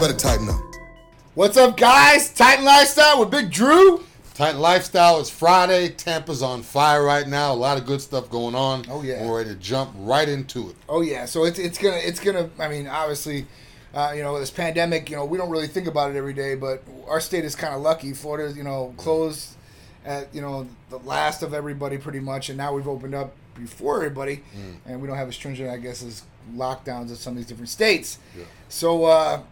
better tighten up. What's up, guys? Titan Lifestyle with Big Drew. Titan Lifestyle. It's Friday. Tampa's on fire right now. A lot of good stuff going on. Oh, yeah. We're ready to jump right into it. Oh yeah, so it's it's gonna it's gonna. I mean, obviously, uh, you know, this pandemic. You know, we don't really think about it every day, but our state is kind of lucky. Florida's you know closed at you know the last of everybody pretty much, and now we've opened up before everybody, Mm. and we don't have as stringent, I guess, as lockdowns as some of these different states. Yeah. So uh,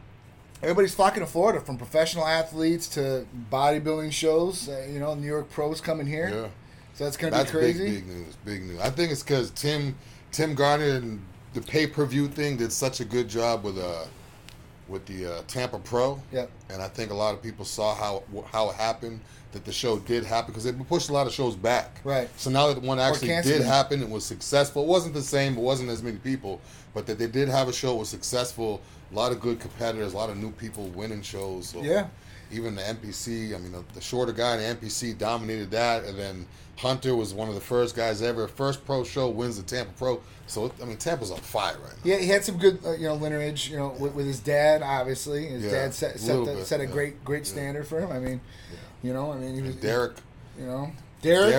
everybody's flocking to Florida, from professional athletes to bodybuilding shows. Uh, you know, New York pros coming here. Yeah. So that's gonna That's be crazy. big, big news. Big news. I think it's because Tim Tim Gardner and the pay per view thing did such a good job with uh with the uh, Tampa Pro. Yep. And I think a lot of people saw how how it happened that the show did happen because they pushed a lot of shows back. Right. So now that one actually did happen, it was successful. It wasn't the same. It wasn't as many people, but that they did have a show was successful. A lot of good competitors. A lot of new people winning shows. So Yeah. Even the NPC. I mean, the, the shorter guy in the NPC dominated that, and then Hunter was one of the first guys ever. First pro show wins the Tampa Pro. So I mean, Tampa's on fire right now. Yeah, he had some good, uh, you know, lineage. You know, with, with his dad, obviously, his Yeah, dad set a set, the, bit, set a yeah. great great Yeah. standard for him. I mean, you know, I mean, he was And Derek. You know, Derek,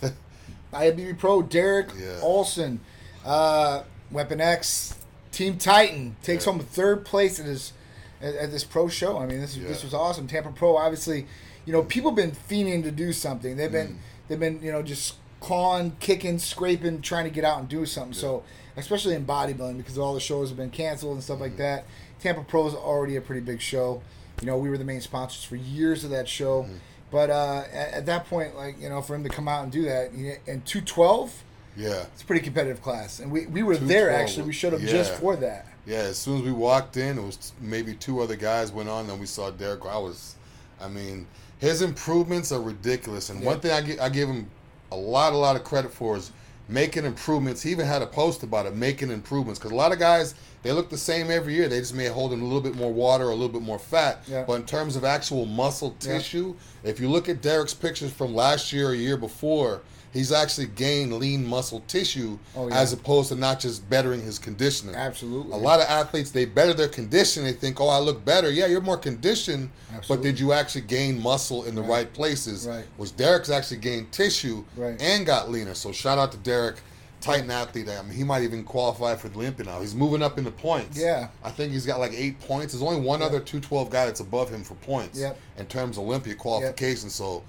Derek. IFBB Pro, Derek. Olson, uh, Weapon X, Team Titan takes home third place at his at, this pro show. I mean, this this was awesome. Tampa Pro, obviously, you know, people have been fiending to do something. They've been Mm. they've been you know just clawing, kicking, scraping, trying to get out and do something. So especially in bodybuilding because all the shows have been canceled and stuff like Mm-hmm. that. Tampa Pro is already a pretty big show. You know, we were the main sponsors for years of that show. Mm-hmm. But uh, at, at that point, like you know, for him to come out and do that, and two twelve, yeah. it's a pretty competitive class, and we, we were there actually. We showed up just for that. Yeah, as soon as we walked in, it was maybe two other guys went on, then we saw Derek. I was, I mean, his improvements are ridiculous. And one thing I, gi- I give him a lot, a lot of credit for is making improvements. He even had a post about it, making improvements. Because a lot of guys, they look the same every year. They just may hold in a little bit more water or a little bit more fat. Yeah. But in terms of actual muscle Yeah. tissue, if you look at Derek's pictures from last year or year before, he's actually gained lean muscle tissue Oh, yeah. as opposed to not just bettering his conditioning. Absolutely. A lot of athletes they better their condition. They think, "Oh, I look better." Yeah, you're more conditioned, Absolutely. but did you actually gain muscle in the Right. right, places? Right. Was Derek's actually gained tissue Right. and got leaner? So shout out to Derek, Titan athlete. I mean, he might even qualify for the Olympia now. He's moving up in the points. Yeah. I think he's got like eight points. There's only one Yeah. other 212 guy that's above him for points Yep. in terms of Olympia qualification. So.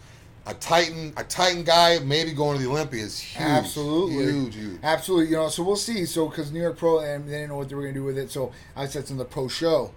A Titan, a Titan guy, maybe going to the Olympia is huge. Absolutely. huge, huge. Absolutely, you know. So we'll see. So because New York Pro and they didn't know what they were going to do with it, so I said it's in the pro show.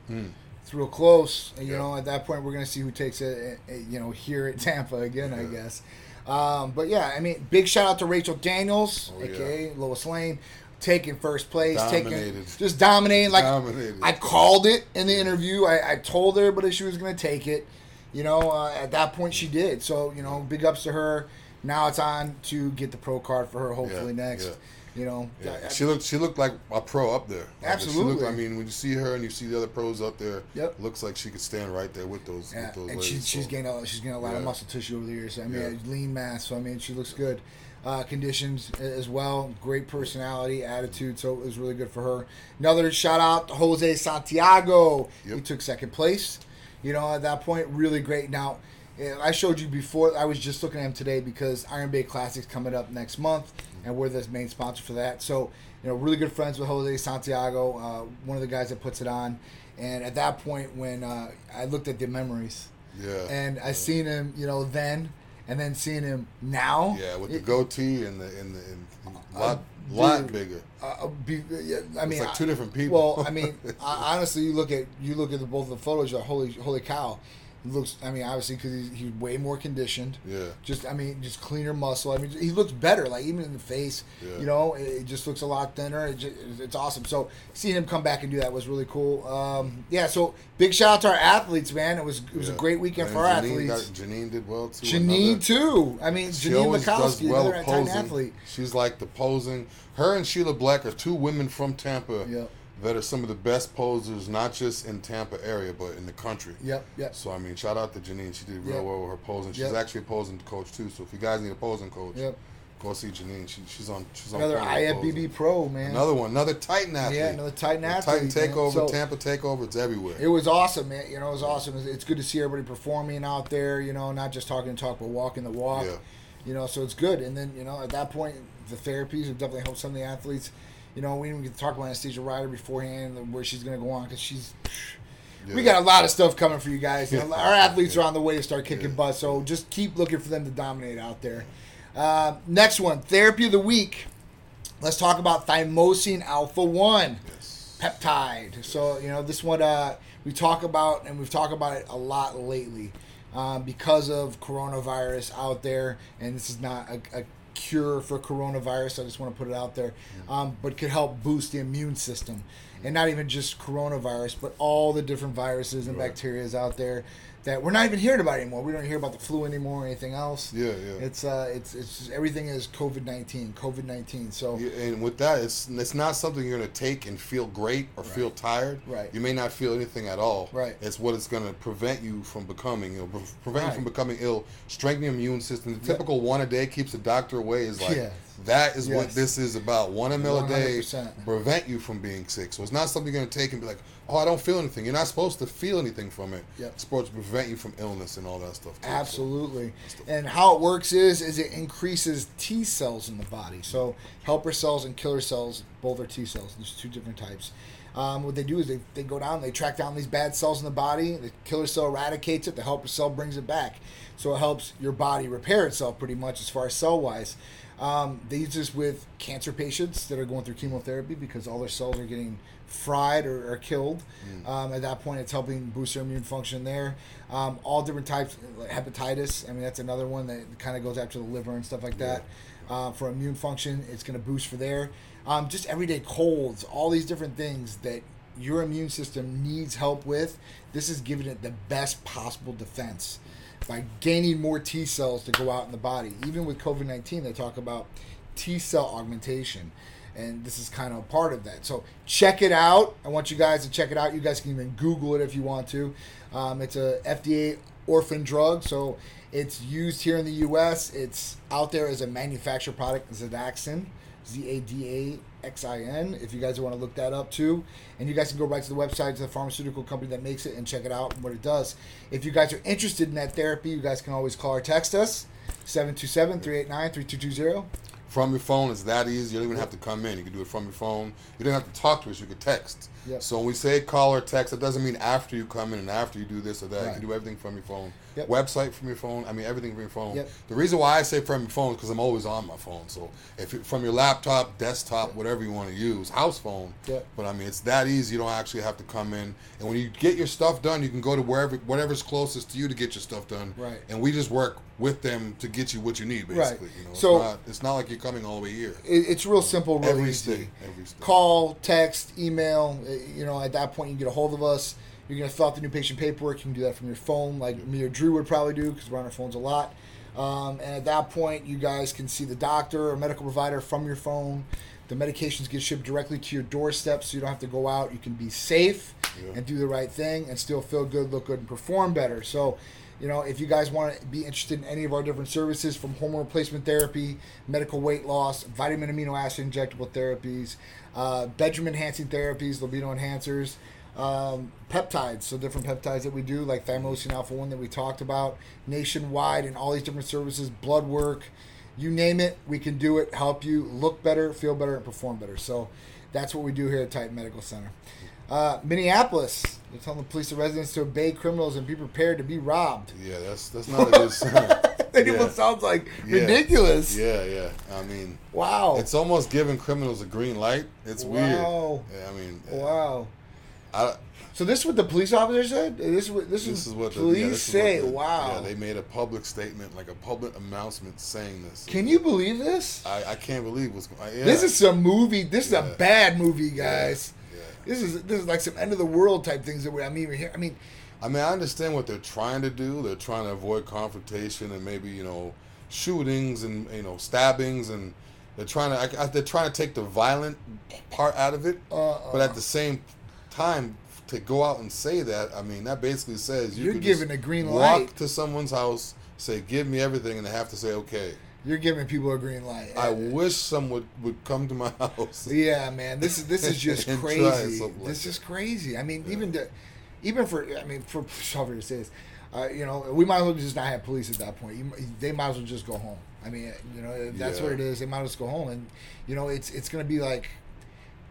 It's real close, and you. Yeah. know at that point we're going to see who takes it. uh, You know here at Tampa again, I guess. Um, but yeah, I mean, big shout out to Rachel Daniels, Oh, yeah. Lois Lane, taking first place, taking just dominating. Like Dominated. I called it in the interview. I, I told everybody she was going to take it. You know, uh, at that point she did. So you know, big ups to her. Now it's on to get the pro card for her. Hopefully Yeah, next. yeah. You know, Yeah, I- she looked. She looked like a pro up there. Like, she Absolutely. looked- I mean, when you see her and you see the other pros up there, Yep. looks like she could stand right there with those. Yeah, with those and ladies, she, she's so. gained a, she's gained a lot of muscle tissue over the years. I mean, lean mass. So I mean, she looks good. Uh, conditions as well. Great personality, attitude. So it was really good for her. Another shout out to Jose Santiago. Yep. He took second place. You know, at that point, really great. Now, eh, I showed you before. I was just looking at him today because Iron Bay Classics coming up next month, and we're the main sponsor for that. So, you know, really good friends with Jose Santiago, uh, one of the guys that puts it on. And at that point, when uh, I looked at the memories, Yeah. and I seen him, you know, then, and then seeing him now. yeah, with the it- goatee and the and the and uh, a uh, lot dude, lot bigger. Uh, uh, be, yeah, I mean, it's like two different people. Well, I mean, I, honestly, you look at you look at the, both the photos. You're like, holy, holy cow! Looks. I mean, obviously, because he's, he's way more conditioned. Yeah. Just, I mean, just cleaner muscle. I mean, he looks better. Like even in the face, Yeah. you know, it, it just looks a lot thinner. It just, it's awesome. So seeing him come back and do that was really cool. Um, yeah. So big shout out to our athletes, man. It was it was a great weekend And for our Janine athletes. got- Janine did well too. Janine another- too. I mean, Janine does Mikowski, well another athlete. She's like the posing. Her and Sheila Black are two women from Tampa Yep. That are some of the best posers, not just in Tampa area, but in the country. Yep. Yep. So I mean, shout out to Janine. She did real Yep. well with her posing. She's Yep. actually a posing coach too. So if you guys need a posing coach, Yep. Go see Janine. She, she's on. She's on. Another with IFBB. Pro, man. Another one. Another Titan athlete. Yeah, another Titan athlete, Titan takeover. So- Tampa takeover. It's everywhere. It was awesome, man. You know, it was awesome. It's- It's good to see everybody performing out there. You know, not just talking the talk, but walking the walk. Yeah. You know, so it's good. And then you know, at that point, the therapies have definitely helped some of the athletes. You know, we didn't get to talk about Anastasia Ryder beforehand, where she's going to go on because she's. We got a lot of stuff coming for you guys. Our athletes are on the way to start kicking Yeah. butt, so just keep looking for them to dominate out there. Uh, next one, therapy of the week. Let's talk about thymosin alpha one Yes. peptide. So you know this one uh, we talk about, and we've talked about it a lot lately um, because of coronavirus out there, and this is not a, a cure for coronavirus. I just want to put it out there, um, but could help boost the immune system, and not even just coronavirus, but all the different viruses and Right. bacterias out there that we're not even hearing about anymore. We don't hear about the flu anymore or anything else. Yeah, yeah. It's uh, it's it's everything is COVID nineteen, COVID nineteen. So Yeah, and with that, it's it's not something you're gonna take and feel great or feel tired. Right. You may not feel anything at all. Right. It's what it's gonna prevent you from becoming. You know, pre- prevent Right. you from becoming ill. Strengthen your immune system. The typical one a day keeps the doctor away. Is like Yes. That is what this is about. One ml a day prevent you from being sick. So it's not something you're gonna take and be like, oh, I don't feel anything. You're not supposed to feel anything from it. Yep. It's supposed to prevent you from illness and all that stuff. Too. So- Absolutely. And how it works is is it increases T cells in the body. So helper cells and killer cells, both are T cells. There's two different types. Um, what they do is they, they go down, they track down these bad cells in the body. The killer cell eradicates it. The helper cell brings it back. So it helps your body repair itself pretty much as far as cell wise. Um, they use this with cancer patients that are going through chemotherapy because all their cells are getting fried or, or killed. Um, at that point, it's helping boost their immune function there. Um, all different types, like hepatitis. I mean, that's another one that kind of goes after the liver and stuff like that. Uh, for immune function, it's going to boost for there. Um, just everyday colds, all these different things that your immune system needs help with. This is giving it the best possible defense by gaining more T cells to go out in the body. Even with COVID 19, they talk about T cell augmentation. And this is kind of a part of that. So check it out. I want you guys to check it out. You guys can even Google it if you want to. Um, it's a FDA orphan drug, so it's used here in the U.S. It's out there as a manufactured product, Zadaxin, Z A D A X I N. If you guys want to look that up too, and you guys can go right to the website to the pharmaceutical company that makes it and check it out and what it does. If you guys are interested in that therapy, you guys can always call or text us 727-389-3220. From your phone, it's that easy. You don't even have to come in. You can do it from your phone. You don't have to talk to us. You can text. Yep. So when we say call or text, it doesn't mean after you come in and after you do this or that. You can do everything from your phone. Yep. Website from your phone. I mean, everything from your phone. Yep. The reason why I say from your phone is because I'm always on my phone. So if it, from your laptop, desktop, whatever you want to use, house phone. But I mean, it's that easy. You don't actually have to come in. And when you get your stuff done, you can go to wherever, whatever's closest to you to get your stuff done. Right. And we just work with them to get you what you need, Right. basically. You know, So- it's not, it's not like you're coming all the way here. It, it's real simple, really Every easy. state, every state. Call, text, email. Uh, You know, at that point, you can get a hold of us. You're gonna fill out the new patient paperwork. You can do that from your phone, like me or Drew would probably do, because we're on our phones a lot. Um, and at that point, you guys can see the doctor or medical provider from your phone. The medications get shipped directly to your doorstep, so you don't have to go out. You can be safe Yeah. and do the right thing, and still feel good, look good, and perform better. So, you know, if you guys want to be interested in any of our different services, from hormone replacement therapy, medical weight loss, vitamin amino acid injectable therapies, uh, bedroom enhancing therapies, libido enhancers, um, peptides, so different peptides that we do, like thymosin alpha 1 that we talked about, nationwide, and all these different services, blood work, you name it, we can do it, help you look better, feel better, and perform better. So that's what we do here at Titan Medical Center. Uh, Minneapolis, they're telling the police and residents to obey criminals and be prepared to be robbed. Yeah, that's that's not a good sign. That Yeah. even sounds like Yeah. ridiculous. Yeah, yeah. I mean, Wow. it's almost giving criminals a green light. It's weird. Wow. Yeah, I mean, wow. I, So this is what the police officer said. This is what this, this is what the police yeah, this is what say. the- wow. Yeah, they made a public statement, like a public announcement saying this. Can you believe this? I, I can't believe what's going. Yeah. This is some movie. This is a bad movie, guys. This is this is like some end of the world type things that we. I mean, we're here. I mean, I mean, I understand what they're trying to do. They're trying to avoid confrontation and maybe you know shootings and you know stabbings and they're trying to I, I, they're trying to take the violent part out of it. Uh, but at the same time, to go out and say that, I mean, that basically says you You're could giving just a green walk light. to someone's house, say, "Give me everything," and they have to say, "Okay." You're giving people a green light. I wish someone would, would come to my house. Yeah, man. This is this is just crazy. like this is crazy. I mean, even to, even for I mean for sorry to say this, uh, you know, we might as well just not have police at that point. You, they might as well just go home. I mean, you know, if that's Yeah. what it is. They might as well go home, and you know, it's it's gonna be like.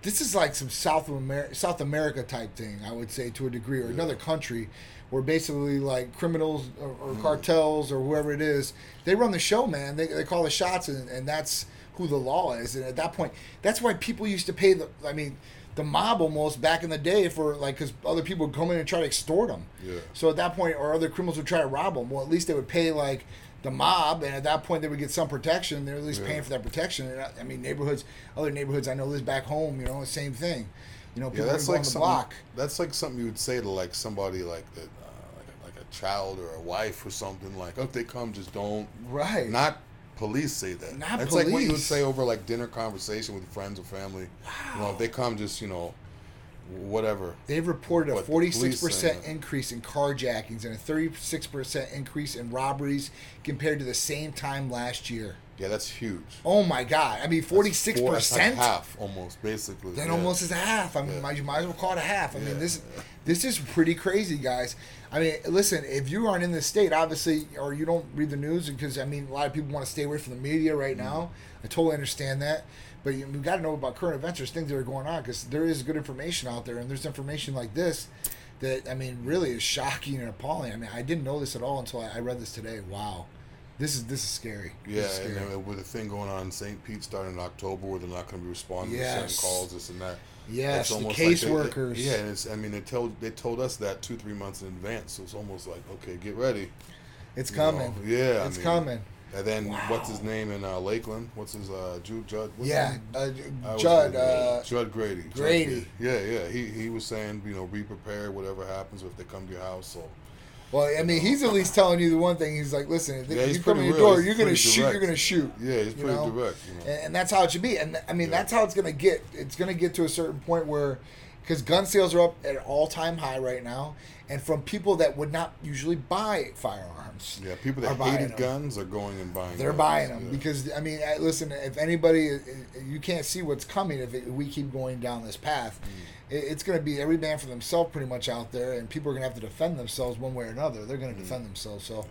This is like some South America, South America type thing, I would say, to a degree, or another country, where basically like criminals or, or Mm. cartels or whoever it is, they run the show, man. They, they call the shots, and, and that's who the law is. And at that point, that's why people used to pay the. I mean, the mob almost back in the day for like because other people would come in and try to extort them. Yeah. So at that point, or other criminals would try to rob them. Well, at least they would pay like the mob, and at that point they would get some protection. They're at least Yeah. paying for that protection. And I, I mean, neighborhoods, other neighborhoods I know live back home. You know, same thing. You know, Yeah, people that's like on the block. That's like something you would say to like somebody like that, uh, like a, like a child or a wife or something. Like, if they come, just don't. Right. Not police say that. Not That's like what you would say over like dinner conversation with friends or family. Wow. You know, if they come, just you know, whatever. They've reported a What the police 46% increase in carjackings and a 36% increase in robberies compared to the same time last year. Yeah, that's huge. Oh my God. I mean, 46%? that's half, almost, basically. That yeah. almost is a half. I mean, Yeah. you might as well call it a half. I mean, this this is pretty crazy, guys. I mean, listen, if you aren't in the state, obviously, or you don't read the news, because I mean, a lot of people want to stay away from the media right Mm-hmm. now. I totally understand that, but you, have got to know about current events. There's things that are going on because there is good information out there, and there's information like this that I mean, really is shocking and appalling. I mean, I didn't know this at all until I, I read this today. Wow, this is this is scary. Yeah, is scary. then with the thing going on in St. Pete starting in October, where they're not going to be responding Yes. to certain calls, this and that. Yes, It's the almost like they- caseworkers. yeah, and it's. I mean, they told they told us that two three months in advance, so it's almost like okay, get ready. it's you know? coming. Yeah, I it's mean, coming. And then what's his name in uh, Lakeland? What's his uh, Jude Judd? What's Yeah, his name? uh, Judd. forget his name. Uh, Judd Grady. Judd Grady. Yeah, yeah. He he was saying, you know, be prepared, whatever happens if they come to your house. So Well, I mean, he's at least telling you the one thing. He's like, listen, if Yeah, you come in pretty your real. door, He's you're gonna pretty shoot. direct. You're gonna shoot. yeah, he's You pretty know? direct. You know. and, and that's how it should be. And I mean, Yeah. that's how it's gonna get. It's gonna get to a certain point where, because gun sales are up at an all time high right now, and from people that would not usually buy firearms. yeah, people that hated guns are going and buying. They're guns. buying them Yeah. because I mean, uh, listen. If anybody, uh, you can't see what's coming if it, we keep going down this path. Mm. It, it's going to be every man for themselves, pretty much out there, and people are going to have to defend themselves one way or another. They're Mm. going to defend themselves. So,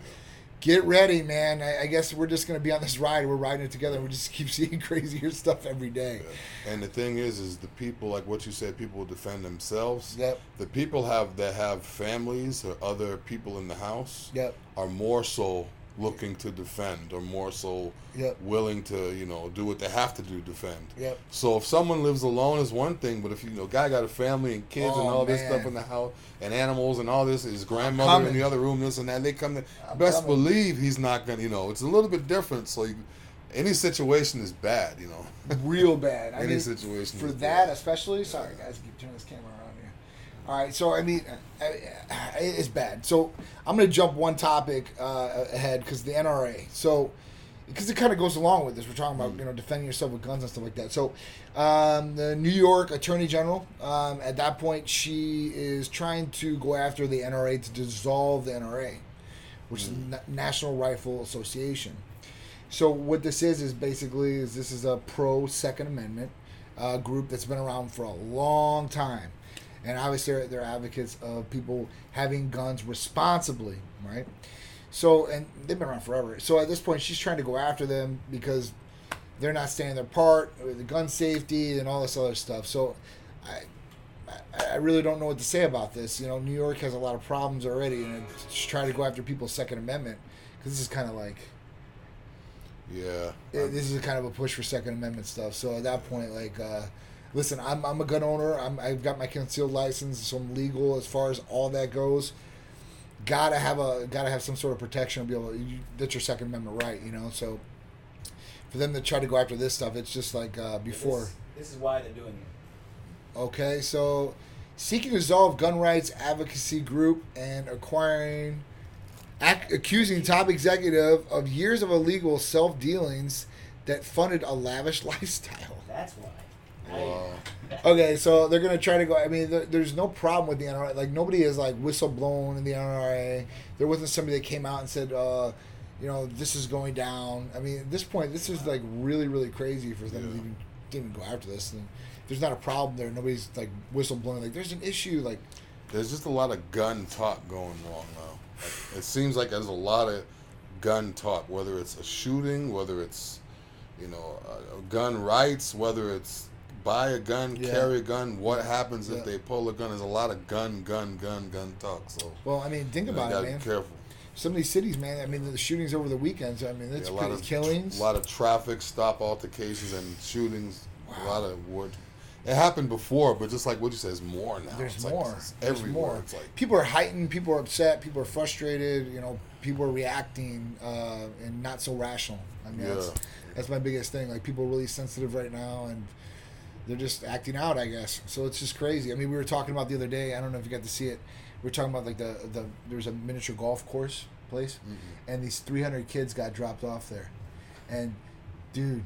get ready, man. I, I guess we're just going to be on this ride. We're riding it together. We just keep seeing crazier stuff every day. And the thing is, is the people like what you said. People defend themselves. Yep. The people have that have families or other people in the house Yep. are more so looking to defend or more so Yep. willing to you know do what they have to do to defend. Yep. So if someone lives alone is one thing, but if you know guy got a family and kids and Oh, all this stuff in the house and animals and all this, his grandmother in the other room, this and that, they come. To, I'm best coming. believe he's not gonna. You know, it's a little bit different. So you, any situation is bad. You know. Real bad. I Any mean, situation for that, bad. especially. Sorry, guys, keep turning this camera around. All right, so I mean, uh, uh, it's bad. So I'm going to jump one topic uh, ahead because the NRA. So because it kind of goes along with this, we're talking about you know defending yourself with guns and stuff like that. So um, the New York Attorney General, um, at that point, she is trying to go after the NRA to dissolve the NRA, which is the Na- National Rifle Association. So what this is is basically is this is a pro Second Amendment uh, group that's been around for a long time, and obviously they're, they're advocates of people having guns responsibly, right? So and they've been around forever. So at this point, she's trying to go after them because they're not staying their part with the gun safety and all this other stuff. So I. I- I really don't know what to say about this. You know, New York has a lot of problems already, and it's trying to go after people's Second Amendment because this is kind of like Yeah. it, this is kind of a push for Second Amendment stuff. So at that point, like, uh, listen, I'm, I'm a gun owner. I'm, I've got my concealed license, so I'm legal as far as all that goes. Gotta have a gotta have some sort of protection to be able. To, you, that's your Second Amendment right, you know. So for them to try to go after this stuff, it's just like uh, before. This, this is why they're doing it. Okay, so seeking to dissolve gun rights advocacy group and acquiring, ac- accusing top executive of years of illegal self dealings that funded a lavish lifestyle. That's why. Wow. Okay, so they're gonna try to go. I mean, there, there's no problem with the NRA. Like nobody is like whistleblown in the NRA. There wasn't somebody that came out and said, uh, you know, this is going down. I mean, at this point, this is like really, really crazy for them Yeah. to even, even go after this. And there's not a problem there. Nobody's like whistleblowing. Like, there's an issue. Like, There's just a lot of gun talk going on now. Like, it seems like there's a lot of gun talk, whether it's a shooting, whether it's you know uh, gun rights, whether it's buy a gun, Yeah. carry a gun. What happens Yeah. if they pull a gun? There's a lot of gun, gun, gun, gun talk. So well, I mean, think about you about gotta it, man. be careful. Some of these cities, man. I mean, the shootings over the weekends. I mean, Yeah, it's a lot pretty of killings. a lot of traffic stop altercations and shootings. A lot of word. It happened before, but just like what you said, it's more now. There's It's like more. it's There's more. It's like people are heightened. People are upset. People are frustrated. You know, people are reacting uh, and not so rational. I mean, that's, that's my biggest thing. Like people are really sensitive right now, and they're just acting out. I guess so. It's just crazy. I mean, we were talking about the other day. I don't know if you got to see it. We were talking about like the the there's a miniature golf course place, and these 300 kids got dropped off there, and dude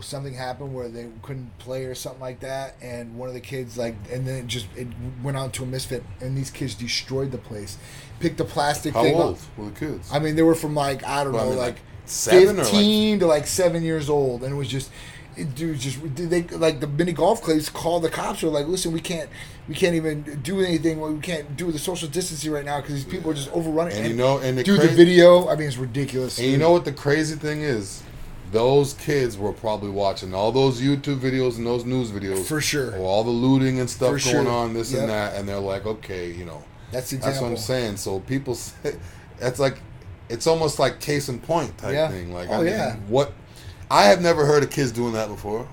something happened where they couldn't play or something like that and one of the kids like and then it just it went on to a misfit and these kids destroyed the place picked the plastic how thing old up were the kids? i mean they were from like i don't Well, I know mean, like, like, seven or, like- 15 to like seven years old and it was just dude just they like the mini golf clubs call the cops were like listen we can't we can't even do anything we can't do the social distancing right now because these people are just overrunning And you know, and the dude the video i mean it's ridiculous And you know what the crazy thing is? Those kids were probably watching all those YouTube videos and those news videos For sure. all the looting and stuff For going sure. on, this Yep. and that, and they're like, okay, you know, that's that's what I'm saying. So people, say, that's like, it's almost like case in point type Yeah. thing. Like, Oh, I mean, yeah. what? I have never heard of kids doing that before.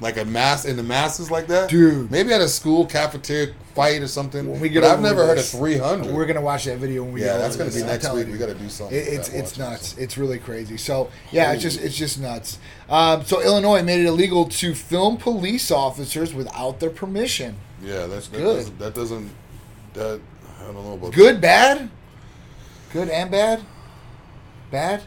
Like a mass in the masses like that, Dude. Maybe at a school cafeteria fight or something. When we get but I've never heard of 300. We're gonna watch that video when we yeah, that's gonna this. be next week. you. We got to do something. It, it's that it's nuts. so. It's really crazy. So yeah, it's just it's just nuts. Um, so Illinois made it illegal to film police officers without their permission. Yeah, that's that Good. Doesn't, that doesn't. That I don't know about Good, bad, good and bad, bad.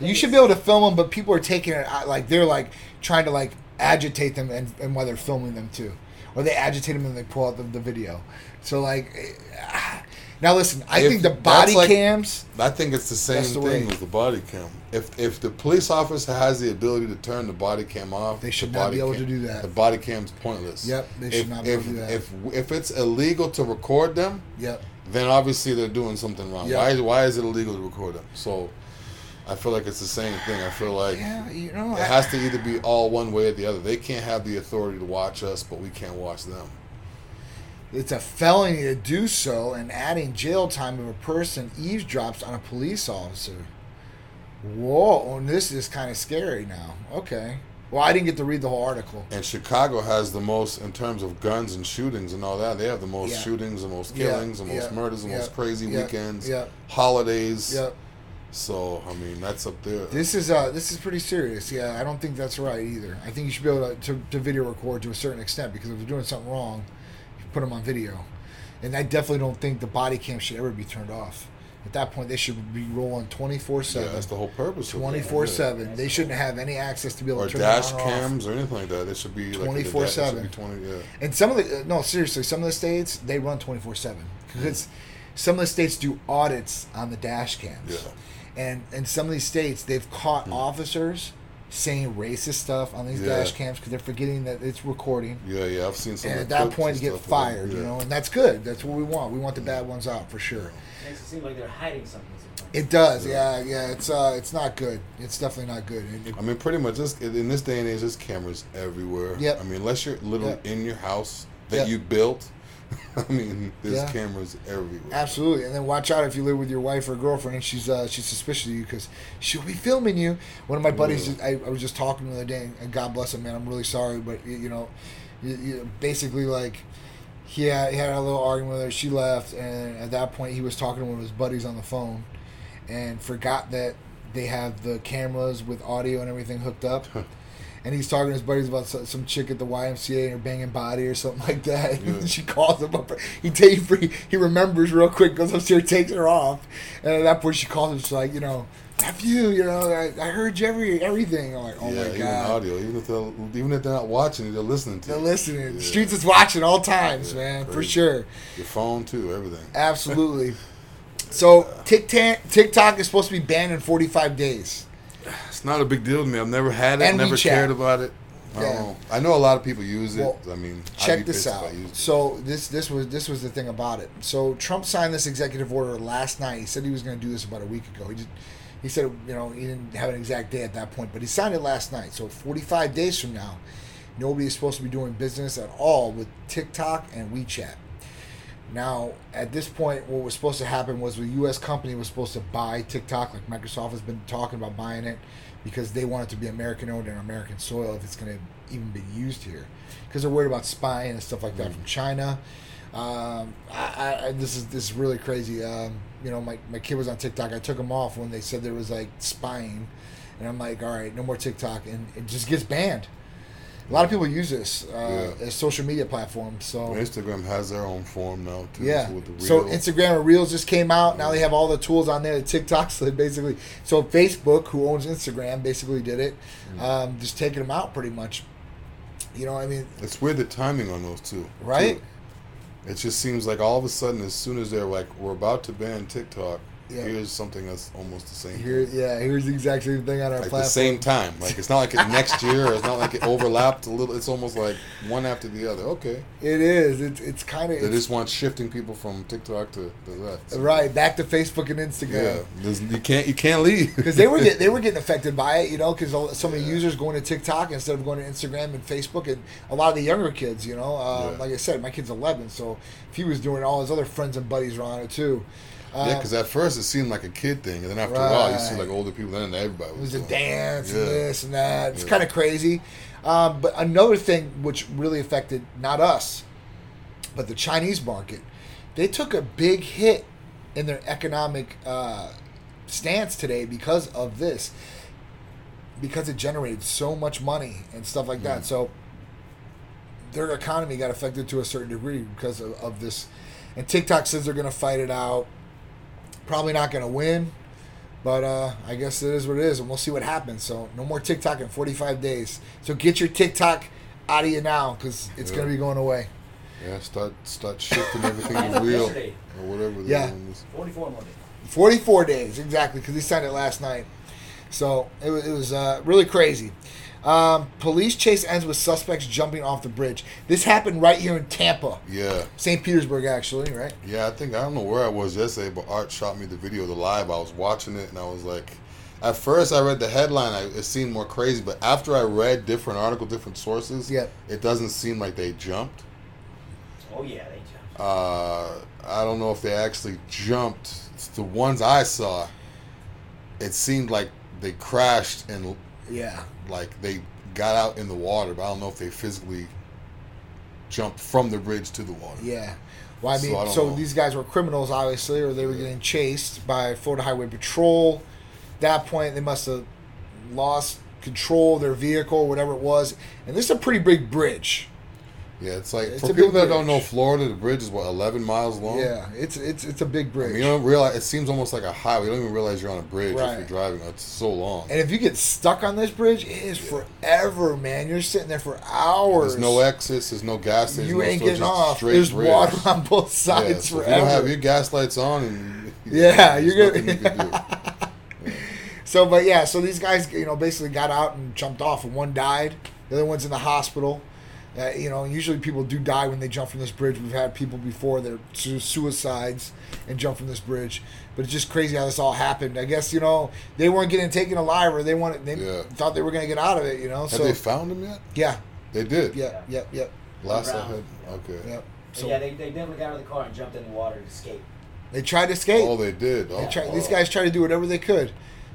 You should be able to film them, but people are taking it out, like they're like trying to like agitate them and, and while they're filming them too, or they agitate them and they pull out the, the video. So like, eh, now listen, I If think the body like- cams. I think it's the same the thing with the body cam. If if the police officer has the ability to turn the body cam off, They should the not body be able cam- to do that. The body cam's pointless. Yep, they should if, not be able if, to do that. If if it's illegal to record them, Yep. then obviously they're doing something wrong. Yeah. Why why is it illegal to record them? So I feel like it's the same thing. I feel like Yeah, you know, it I- has to either be all one way or the other. They can't have the authority to watch us, but we can't watch them. It's a felony to do so, and adding jail time if a person eavesdrops on a police officer. Whoa, oh, and this is kind of scary now. Okay. Well, I didn't get to read the whole article. And Chicago has the most in terms of guns and shootings and all that. They have the most Yeah. shootings, the most Yeah, killings, the most yeah, murders, the yeah, most crazy yeah, weekends, yeah. holidays. Yep. So I mean, that's up there. This is uh this is pretty serious. Yeah, I don't think that's right either. I think you should be able to, to, to video record to a certain extent because if they're doing something wrong, you put them on video. And I definitely don't think the body cam should ever be turned off. At that point, they should be rolling twenty four yeah, seven. that's the whole purpose. Twenty four seven. They shouldn't have any access to be able Or to turn dash on or off. cams or anything like that. It should be 24/7. it should be Twenty. Yeah. And some of the, uh, no, seriously, some of the states, they run 24 7. Because some of the states do audits on the dash cams. Yeah. And in some of these states, they've caught officers saying racist stuff on these Yeah. dash cams because they're forgetting that it's recording. Yeah, yeah. I've seen some. And of at that point, point, you get stuff with them. fired, you know, and that's good. That's what we want. We want the bad ones out for sure. It Makes it seem like they're hiding something. sometimes. It does, yeah, yeah. It's uh, it's not good. It's definitely not good. It- I mean, pretty much just in this day and age, there's cameras everywhere. Yeah. I mean, unless you're literally Yep. in your house that Yep. you built, I mean, there's Yeah. cameras everywhere. Absolutely, and then watch out if you live with your wife or girlfriend and she's uh, she's suspicious of you because she'll be filming you. One of my buddies, Yeah. I, I was just talking the other day, and God bless him, man. I'm really sorry, but you, you know, you, you, basically like he had, he had a little argument with her. She left, and at that point, he was talking to one of his buddies on the phone, and forgot that they have the cameras with audio and everything hooked up. And he's talking to his buddies about some, chick at the YMCA and her banging body or something like that. Yeah. she calls him up. He takes he, he remembers real quick, goes upstairs, takes her off, and at that point she calls him. She's like, you know, F you, you know, I, I heard you every everything. I'm like, oh yeah, my even god, audio, even if they're even if they're not watching they're listening to. they're it. listening. Yeah. Streets is watching all times, man, for sure, Your phone too, everything. absolutely. So TikTok TikTok is supposed to be banned in 45 days. It's not a big deal to me. I've never had it. And never WeChat. cared about it. I Yeah. know. I know a lot of people use it. Well, I mean, check this out. I used it. So this this was this was the thing about it. So Trump signed this executive order last night. He said he was going to do this about a week ago. He just he said you know he didn't have an exact day at that point, but he signed it last night. So 45 days from now, nobody is supposed to be doing business at all with TikTok and WeChat. Now, at this point, what was supposed to happen was the U.S. company was supposed to buy TikTok, like Microsoft has been talking about buying it, because they want it to be American owned and American soil if it's going to even be used here, because they're worried about spying and stuff like that from China. Um, I, I, this is this is really crazy. Um, you know, my, my kid was on TikTok. I took him off when they said there was like spying, and I'm like, all right, no more TikTok, and it just gets banned. A lot of people use this uh, Yeah. as social media platform. So Instagram has their own form now too. yeah. With the So Instagram and Reels just came out. Now they have all the tools on there. TikTok, so basically, so Facebook, who owns Instagram, basically did it. Mm. Um, just taking them out pretty much. You know, I mean, It's weird the timing on those two. Right? too. It just seems like all of a sudden, as soon as they're like, we're about to ban TikTok, Yeah. here's something that's almost the same. here, yeah, here's the exact same thing on our Like platform. the same time. Like it's not like it next year. Or it's not like it overlapped a little. It's almost like one after the other. Okay. It is. It's it's kind of They just want shifting people from TikTok to, the. So, right back to Facebook and Instagram. There's, you can't you can't leave. Because they were get, they were getting affected by it, you know, because so many users going to TikTok instead of going to Instagram and Facebook, and a lot of the younger kids, you know, uh, Yeah. like I said, my kid's 11, so if he was doing, it, all his other friends and buddies were on it too. Uh, Yeah, because at first it seemed like a kid thing, and then after a while you see like older people, then everybody was. It was a dance Yeah. and this and that. It's Yeah. kind of crazy. Um, but another thing which really affected not us, but the Chinese market, they took a big hit in their economic uh, stance today because of this, because it generated so much money and stuff like that. Mm. So their economy got affected to a certain degree because of, of this. And TikTok says they're going to fight it out. Probably not going to win. But uh, I guess it is what it is, and we'll see what happens. So no more TikTok in 45 days. So get your TikTok out of you now, because it's Yeah. going to be going away. Yeah, start start shifting everything I to real or whatever. Yeah. The is. 44 more days. 44 days exactly, because he signed it last night. So it was, it was uh, really crazy. Um, police chase ends with suspects jumping off the bridge. This happened right here in Tampa, Yeah, St. Petersburg, actually, right? yeah. I think I don't know where I was yesterday, but Art shot me the video, the live. I was watching it, and I was like, at first I read the headline, I, it seemed more crazy, but after I read different article, different sources, Yeah. it doesn't seem like they jumped. Oh, yeah, they jumped. Uh, I don't know if they actually jumped. It's the ones I saw, it seemed like they crashed and Yeah. like they got out in the water, but I don't know if they physically jumped from the bridge to the water. Yeah. Well, I So mean, I so these guys were criminals, obviously, or they were getting chased by Florida Highway Patrol. that point, they must have lost control of their vehicle, whatever it was. And this is a pretty big bridge. Yeah, it's like It's for people that don't know. Florida, the bridge is what eleven miles long. Yeah, it's it's it's a big I bridge. mean, you don't realize it seems almost like a highway. You don't even realize you're on a bridge Right. if you're driving. It's so long. and if you get stuck on this bridge, it is forever, man. You're sitting there for hours. There's no exits. There's no gas stations. You no ain't getting just off. There's bridge. water on both Yeah, sides so forever. you don't have your gas lights on, and Yeah, you're gonna- you can do. So, but yeah, so these guys, you know, basically got out and jumped off, and one died. The other one's in the hospital. Uh, you know, usually people do die when they jump from this bridge. We've had people before that are su- suicides and jump from this bridge. But it's just crazy how this all happened. I guess you know they weren't getting taken alive, or they wanted they Yeah. thought they were going to get out of it. You know, Have so they found him yet? yeah, They did. yeah, yeah, yeah, Last I Brown. heard. Okay. yeah. So yeah, they, they definitely got out of the car and jumped in the water to escape. they tried to escape. Oh, they did. Oh, They tried, oh. These guys tried to do whatever they could.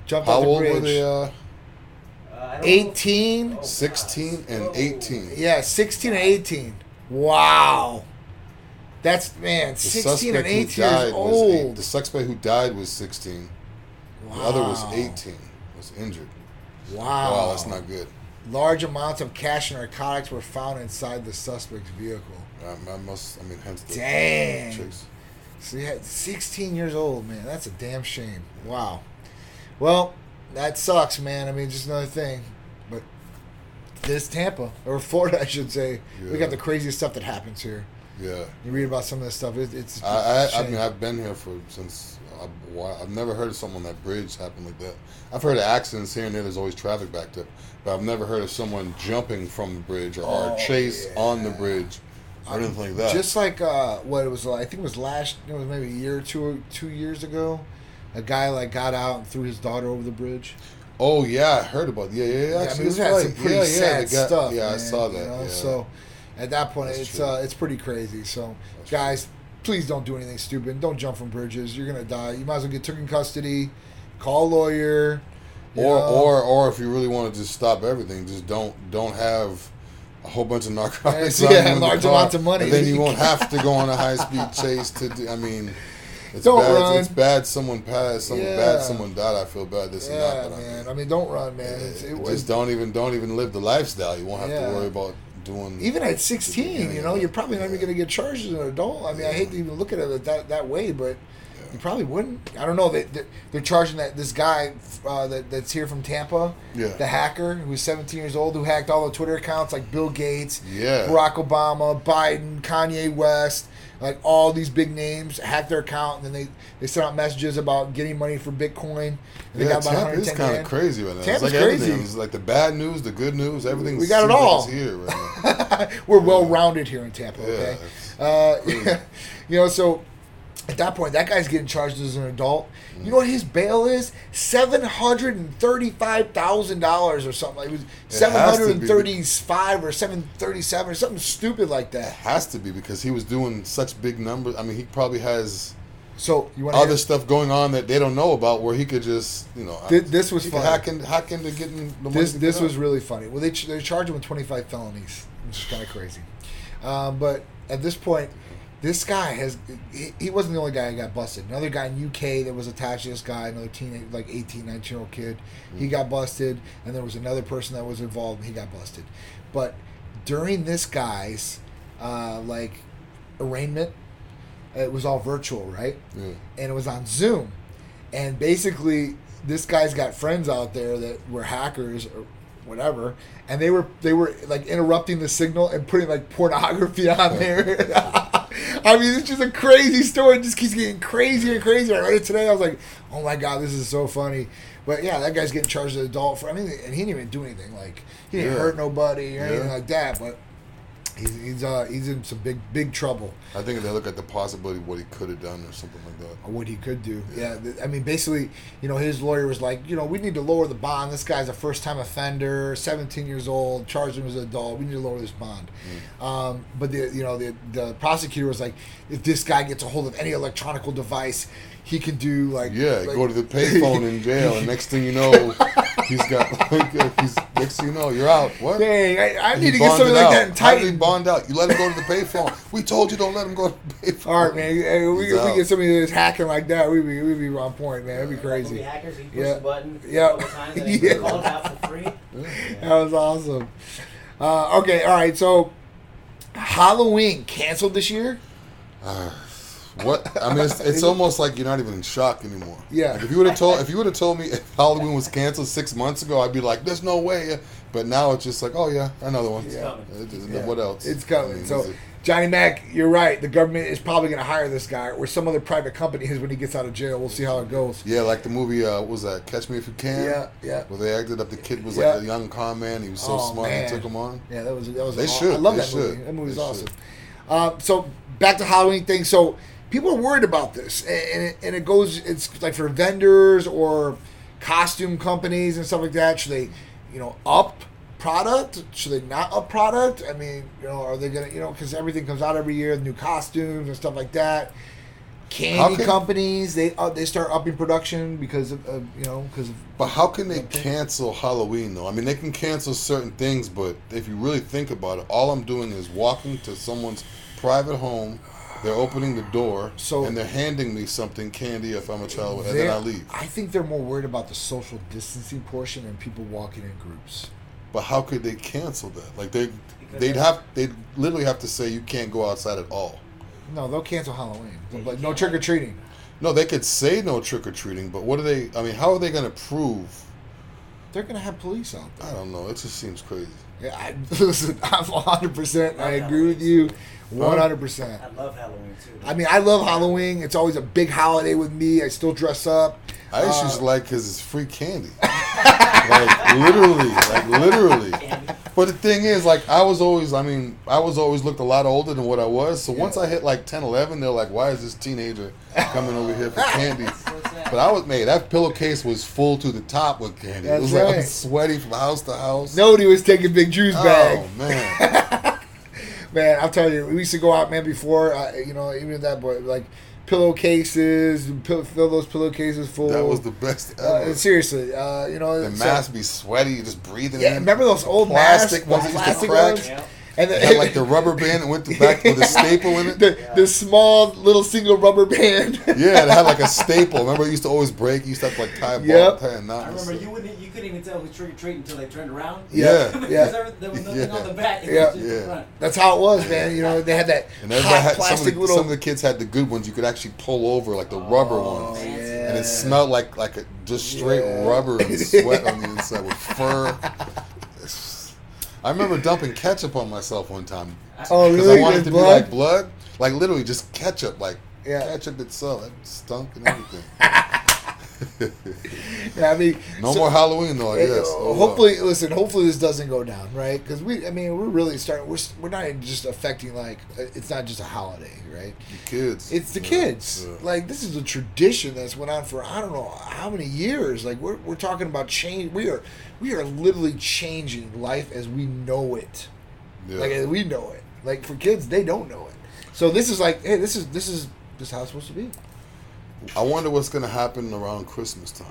Jumped How off the old bridge. were they? Uh, Uh, I don't know. 18? Oh, 16 and 18. Yeah, 16 and 18. Wow. That's, man, The 16 and suspect who 18 years died was eight, old. the suspect who died was 16. wow. The other was 18. Was injured. Wow. Wow, that's not good. Large amounts of cash and narcotics were found inside the suspect's vehicle. I, I must. I mean, hence the Dang. chase. So he had 16 years old, man. That's a damn shame. Wow. Well, that sucks, man. I mean, just another thing. But this Tampa, or Florida, I should say, we got the craziest stuff that happens here. Yeah. You read about some of this stuff. It, it's. I, I, I mean. I've been here for since a while. I've never heard of someone that bridge happened like that. I've heard of accidents here and there. There's always traffic backed up, but I've never heard of someone jumping from the bridge or, or Oh, a chase yeah. on the bridge or anything like that. Just like uh, what it was, I think it was last, it was maybe a year or two, two years ago. A guy like got out and threw his daughter over the bridge. oh yeah, I heard about. Yeah, yeah. yeah Yeah, I mean, right. some pretty yeah, yeah, sad guy- stuff. Yeah, I man, saw you that. know? yeah. So at that point, That's it's uh, it's pretty crazy. So guys, please don't do anything stupid. Don't jump from bridges. You're gonna die. You might as well get took in custody. Call a lawyer. or know. or or if you really want to just stop everything, just don't don't have a whole bunch of narcotics. Yeah, on you in the large amounts of money. and then you won't have to go on a high speed chase. To do, I mean, it's Don't bad. run. It's bad. Someone passed. Someone Yeah. bad. Someone died. I feel bad. This and that. Man. I I mean, mean, don't run, man. It's, it just was don't even don't even live the lifestyle. You won't have Yeah. to worry about doing. even at 16. You know, you're probably not even gonna get charged as an adult. I mean, I hate to even look at it that that way, but. Yeah. You probably wouldn't. I don't know. They, they they're charging that this guy uh, that that's here from Tampa, Yeah. the hacker who's 17 years old, who hacked all the Twitter accounts like Bill Gates, Yeah. Barack Obama, Biden, Kanye West, like all these big names hacked their account, and then they they sent out messages about getting money for Bitcoin. And they Yeah, got Tampa is kind of crazy right now. Tampa's it's like everything. crazy. It's like the bad news, the good news, everything. We got it all. here right. We're well rounded here in Tampa. Okay, it's uh, you know, so at that point, that guy's getting charged as an adult. You know what his bail is? Seven hundred and thirty-five thousand dollars or something. Like it was seven hundred and thirty-five or seven thirty-seven or something stupid like It that. has to be because he was doing such big numbers. I mean, he probably has So you want other to? stuff going on that they don't know about, where he could just, you know, Thi- this was funny. hack, in, hack into getting the money. This this was out. really funny. Well, they ch- they charged him with twenty-five felonies, which is kind of crazy. Um, but at this point, this guy has he, he wasn't the only guy who got busted. Another guy in UK that was attached to this guy, another teenage like 18, 19 year old kid, he got busted, and there was another person that was involved, and he got busted. But during this guy's uh, like arraignment, it was all virtual, right? Yeah. and it was on Zoom. And basically, this guy's got friends out there that were hackers or whatever, and they were they were like interrupting the signal and putting like pornography on there. I mean, it's just a crazy story. It just keeps getting crazier and crazier. I read it today. I was like, oh my god, this is so funny. But yeah, that guy's getting charged as an adult for. I mean, and he didn't even do anything. Like he didn't Yeah. hurt nobody or anything like that. But he's he's uh, he's in some big big trouble. I think if they look at the possibility of what he could have done or something like that. or what he could do. Yeah, th- I mean, basically, you know, his lawyer was like, you know, we need to lower the bond. This guy's a first-time offender, 17 years old, charged him as an adult. We need to lower this bond. Um, but the, you know, the the prosecutor was like, if this guy gets a hold of any electronical device, he can do like Yeah, like- go to the payphone in jail, and next thing you know, he's got like he's next thing you know, you're out. What? Dang, I, I need to get something like out. that in Titan. Bond out? You let him go to the payphone. we told you don't let him go to the payphone. All right, man. Hey, we, if we get somebody that's hacking like that, we'd be we'd be on point, man. It'd be crazy. hackers, he pushed Yeah. the button Yeah. a couple times Yeah. he called out for free. That was awesome. Uh, okay, all right. So Halloween canceled this year. What? I mean, it's, it's almost like you're not even in shock anymore. Yeah. Like if you would have told, if you would have told me if Halloween was canceled six months ago, I'd be like, "There's no way." But now it's just like, "Oh yeah, another one." It's coming. It is- Yeah. What else? It's coming. I mean, so it- Johnny Mac, you're right. The government is probably going to hire this guy or some other private company is when he gets out of jail. We'll see how it goes. yeah, like the movie. Uh, what was that Catch Me If You Can? Yeah, yeah. Where they acted up the kid was Yeah. like a young con man. He was so Oh, smart. man. and took him on. Yeah, that was that was. They aw- should. I love They that movie. That movie's They awesome. Uh, so back to Halloween thing. So people are worried about this, and and it, and it goes. It's like for vendors or costume companies and stuff like that. Should they, you know, up product? Should they not up product? I mean, you know, are they gonna, you know, because everything comes out every year, new costumes and stuff like that. Candy can- companies they uh, they start upping production because of, you know because But how can they cancel Halloween though? I mean, they can cancel certain things, but if you really think about it, all I'm doing is walking to someone's private home. They're opening the door, So- and they're handing me something, candy if I'm a child, and then I leave. I think they're more worried about the social distancing portion and people walking in groups. But how could they cancel that? Like they, Because they'd have, they'd literally have to say you can't go outside at all. No, they'll cancel Halloween. Yeah, But no trick or treating. No, they could say no trick or treating, but what are they? I mean, how are they going to prove they're gonna have police out there. I don't know. It just seems crazy. Yeah, I, listen, I'm 100. percent I agree with you, 100. percent I love Halloween too. I mean, I love Halloween. It's always a big holiday with me. I still dress up. I just Uh, used to like because it's free candy. like literally, like literally. But the thing is, like, I was always, I mean, I was always looked a lot older than what I was. So once I hit like 10, 11, they're like, why is this teenager coming over here for candy? But I was, made that pillowcase was full to the top with candy. That's it was like I right. was sweaty from house to house. Nobody was taking Big Drew's bag. Oh, man. man, I'll tell you, we used to go out, man, before, uh, you know, even that, but like pillowcases, pill, fill those pillowcases full. That was the best Uh, ever. seriously, uh, you know, the so- mask be sweaty, just breathing Yeah, in. remember those old Plastic masks, ones that used to plastic crack? ones? Yeah. And the, It had like the rubber band that went to back with a staple in it. the, the small little single rubber band. Yeah, it had like a staple. Remember, it used to always break. You used to have to like tie a ball, Yep. tie a knot. I remember stuff. you wouldn't you couldn't even tell who trick or treat until they turned around. Yeah. because Yeah. there, there was nothing Yeah. on the back. Yeah. Yeah. front. That's how it was, man. You know, they had that And hot had some of, plastic the, little. some of the kids had the good ones. You could actually pull over, like the oh, rubber Oh, ones, yeah. and it smelled like like a just straight Yeah. rubber and sweat on the inside with fur. I remember dumping ketchup on myself one time oh, because really? I wanted it to blood? be like blood, like literally just ketchup, like Yeah. ketchup itself. It stunk and everything. Yeah, I mean, No so- more Halloween though. I guess. Oh, well. hopefully, listen. Hopefully, this doesn't go down, right? Because we, I mean, we're really starting. We're we're not just affecting like uh, it's not just a holiday, right? the kids. It's the Yeah, kids. yeah. Like this is a tradition that's went on for I don't know how many years. Like we're we're talking about change. We are we are literally changing life as we know it. Yeah. Like as we know it. Like for kids, they don't know it. So this is like, hey, this is this is this is how it's supposed to be. I wonder what's gonna happen around Christmas time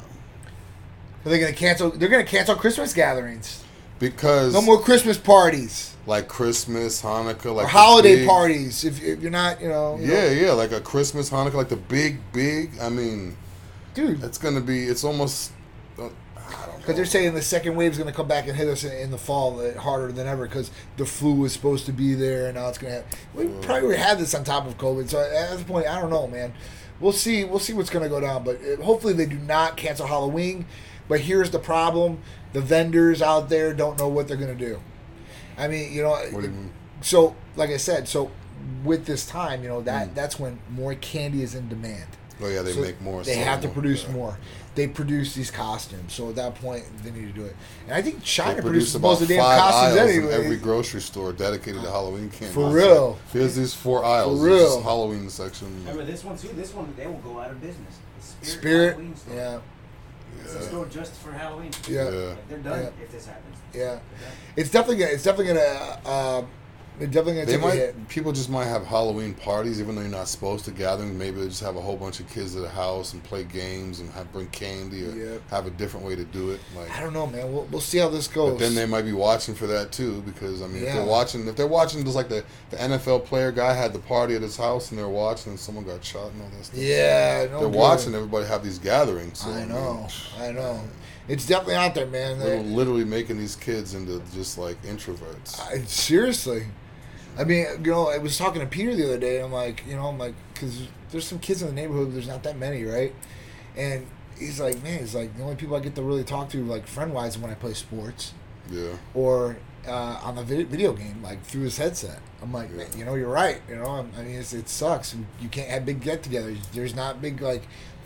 Are they gonna cancel? They're gonna cancel Christmas gatherings. because No more Christmas parties. like Christmas, Hanukkah, like or holiday big- parties. If, if you're not, you know, you Yeah, know, yeah, like a Christmas, Hanukkah, like the big, big. I mean, dude. it's gonna be. It's almost. Uh, I don't know. Because they're saying the second wave is going to come back and hit us in, in the fall uh, harder than ever because the flu was supposed to be there and now it's going to. have... We probably already had this on top of COVID, so at this point, I don't know, man. We'll see. We'll see what's going to go down, but uh, hopefully they do not cancel Halloween. But here's the problem: the vendors out there don't know what they're going to do. I mean, you know, you so like I said, so with this time, you know that Mm. that's when more candy is in demand. Oh yeah, they So make more. They have to produce yeah. more. They produce these costumes, so at that point they need to do it. And I think China produce produces about most of the damn costumes aisles in anyway. every grocery store dedicated to Halloween candy. For real. like, here's these four aisles. For This real. Halloween section. Remember this one too? This one they will go out of business. The Spirit, Spirit, Halloween store. yeah, It's a store just for Halloween. yeah, Yeah. Like, they're done Yeah. if this happens. yeah. They're. It's definitely gonna. It's definitely gonna. Uh, it's definitely gonna They might. hit. People just might have Halloween parties, even though you're not supposed to gathering. Maybe they just have a whole bunch of kids at the house and play games and have bring candy or Yep. have a different way to do it. Like I don't know, man. We'll, we'll see how this goes. But then they might be watching for that too, because I mean, if they're watching, if they're watching, just like the, the NFL player guy had the party at his house and they're watching, and someone got shot and all that stuff. yeah, no they're good. watching everybody have these gatherings. So, I know, I know. It's definitely out there, man. They're They- literally making these kids into just like introverts. I, seriously. I mean, you know, I was talking to Peter the other day. I'm like, you know, I'm like, because there's some kids in the neighborhood. There's not that many, right? And he's like, man, he's like, the only people I get to really talk to, like friend wise, when I play sports Yeah, or uh, on the vid- video game, like through his headset. I'm like, Yeah. man, you know, you're right. You know, I mean, it's, it sucks. You can't have big get-togethers. There's not big like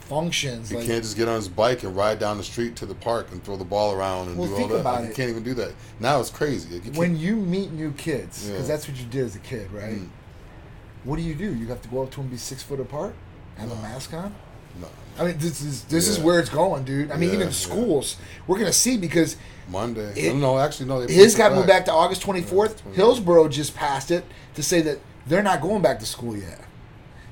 functions. you like, can't just get on his bike and ride down the street to the park and throw the ball around and Well, do all that. Like, you can't even do that now. It's crazy. You when you meet new kids, because Yeah. that's what you did as a kid, right? Mm. What do you do? You have to go up to them, and be six foot apart, have a mask on. no, I mean, this is this is where it's going, dude. I mean, Yeah, even yeah. schools, we're gonna see because Monday. It- no, actually, no. His got moved back to August twenty fourth. Yeah, 24th. Hillsborough just passed it to say that they're not going back to school yet.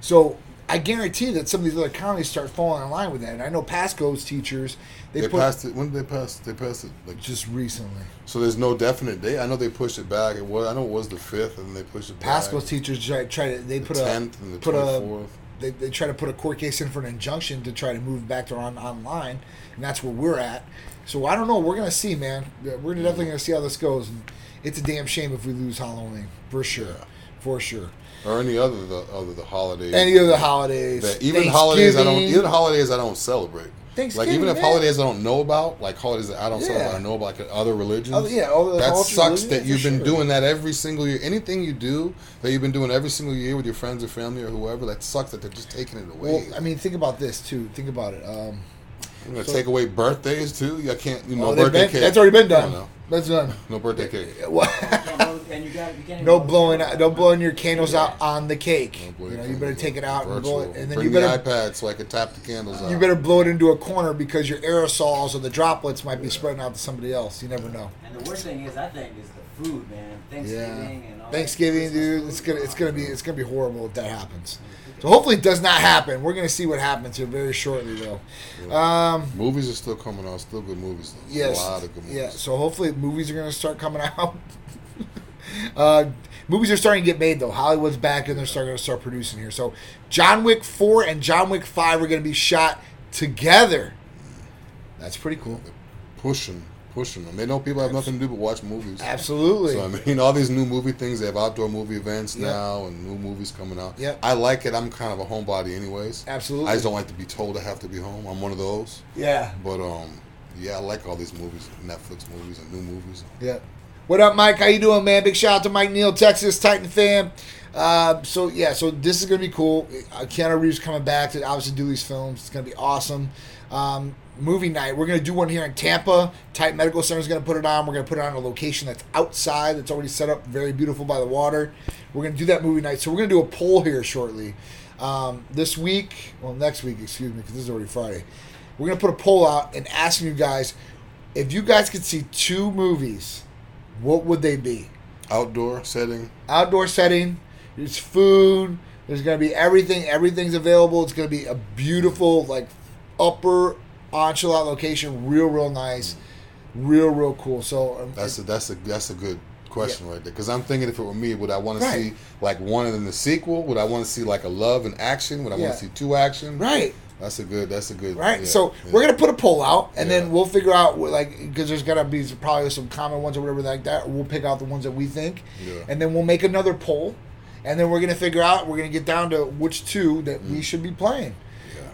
So I guarantee that some of these other counties start falling in line with that. And I know Pasco's teachers they, They, put passed it. When did they pass? They passed it like just recently. So there's no definite date. I know they pushed it back. It was I know it was the fifth, and they pushed it back. Pasco's teachers try, try to they the put tenth a and the put twenty a fourth. they, they try to put a court case in for an injunction to try to move back to on online, and that's where we're at. So I don't know. We're gonna see, man. We're definitely gonna see how this goes. And it's a damn shame if we lose Halloween for sure, Yeah. for sure. Or any other the other the holidays. Any of the holidays, That even holidays I don't even holidays I don't celebrate. Like even if holidays I don't know about, like holidays that I don't celebrate, I know about like other religions. Oh, yeah, the that sucks yeah, that you've been sure. doing that every single year. Anything you do that you've been doing every single year with your friends or family or whoever, that sucks that they're just taking it away. Well, I mean, think about this too. Think about it. Um, I'm gonna so- take away birthdays too. I can't, you know, oh, birthday been- cake. That's already been done. no, That's done. no birthday cake. What? Can't blow- and you got, you can't even No blowing, candles. no blowing your candles out on the cake. No you know, you better take it out and blow it, and then Bring you better the iPad so I can tap the candles out. you better blow it into a corner because your aerosols or the droplets might be spreading out to somebody else. You never know. And the worst thing is, I think, is the food, man. Thanksgiving Yeah, and all Thanksgiving, dude. It's gonna it's gonna be it's gonna be horrible if that happens. So hopefully it does not happen. We're gonna see what happens here very shortly, though. Um, Movies are still coming out. Still good movies. Though. yes, a lot of good movies. yeah. So hopefully movies are gonna start coming out. uh, movies are starting to get made though. Hollywood's back and they're starting to start producing here. So John Wick four and John Wick five are gonna be shot together. That's pretty cool. pushing, pushing them. They know people have nothing to do but watch movies. Absolutely. So I mean, all these new movie things. They have outdoor movie events Yep. now and new movies coming out. Yeah. I like it. I'm kind of a homebody, anyways. Absolutely. I just don't like to be told I have to be home. I'm one of those. yeah. But um, yeah, I like all these movies, Netflix movies and new movies. Yeah. What up, Mike? How you doing, man? Big shout out to Mike Neal, Texas Titan fan. Uh, so yeah, so this is gonna be cool. Uh, Keanu Reeves coming back to obviously do these films. It's gonna be awesome. Um, movie night. We're gonna do one here in Tampa. Titan Medical Center is gonna put it on. We're gonna put it on a location that's outside. That's already set up, very beautiful by the water. We're gonna do that movie night. So we're gonna do a poll here shortly. Um, this week, well, next week, excuse me, because this is already Friday. We're gonna put a poll out and asking you guys if you guys could see two movies, what would they be? Outdoor setting. Outdoor setting, there's food, there's gonna be everything, everything's available. It's gonna be a beautiful, like upper enchilada location, real, real nice, real, real cool. So um, That's a that's a that's a good question right there. Because I'm thinking if it were me, would I want to see like one of them the sequel? Would I want to see like a love and action? Would I Yeah. want to see two action? right. That's a good. That's a good. Right, yeah, so yeah. we're gonna put a poll out, and Yeah. then we'll figure out what, like because there's gotta be probably some common ones or whatever like that. We'll pick out the ones that we think, Yeah. and then we'll make another poll, and then we're gonna figure out we're gonna get down to which two that we should be playing.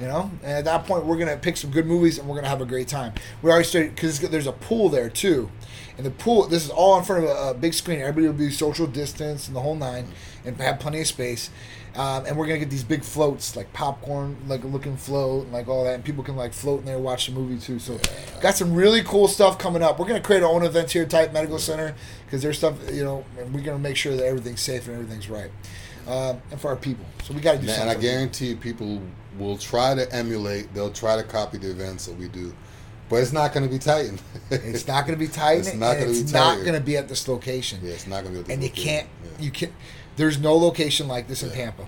You know, and at that point we're gonna pick some good movies and we're gonna have a great time. We already started because there's a pool there too, and the pool. This is all in front of a, a big screen. Everybody will be social distance and the whole nine, and have plenty of space. Um, and we're gonna get these big floats, like popcorn, like a looking float, and like all that, and people can like float in there, watch the movie too. So, got some really cool stuff coming up. We're gonna create our own events here, at Titan Medical Center, because there's stuff, you know, and we're gonna make sure that everything's safe and everything's right, um, and for our people. So we got to do And, something. and I guarantee people will try to emulate. They'll try to copy the events that we do, but it's not going to be Titan. It's not going to be tight. It's not gonna be. it's not going to be at this location. yeah, it's not going to be. and you can't. Yeah. You can't. There's no location like this in Yeah. Tampa.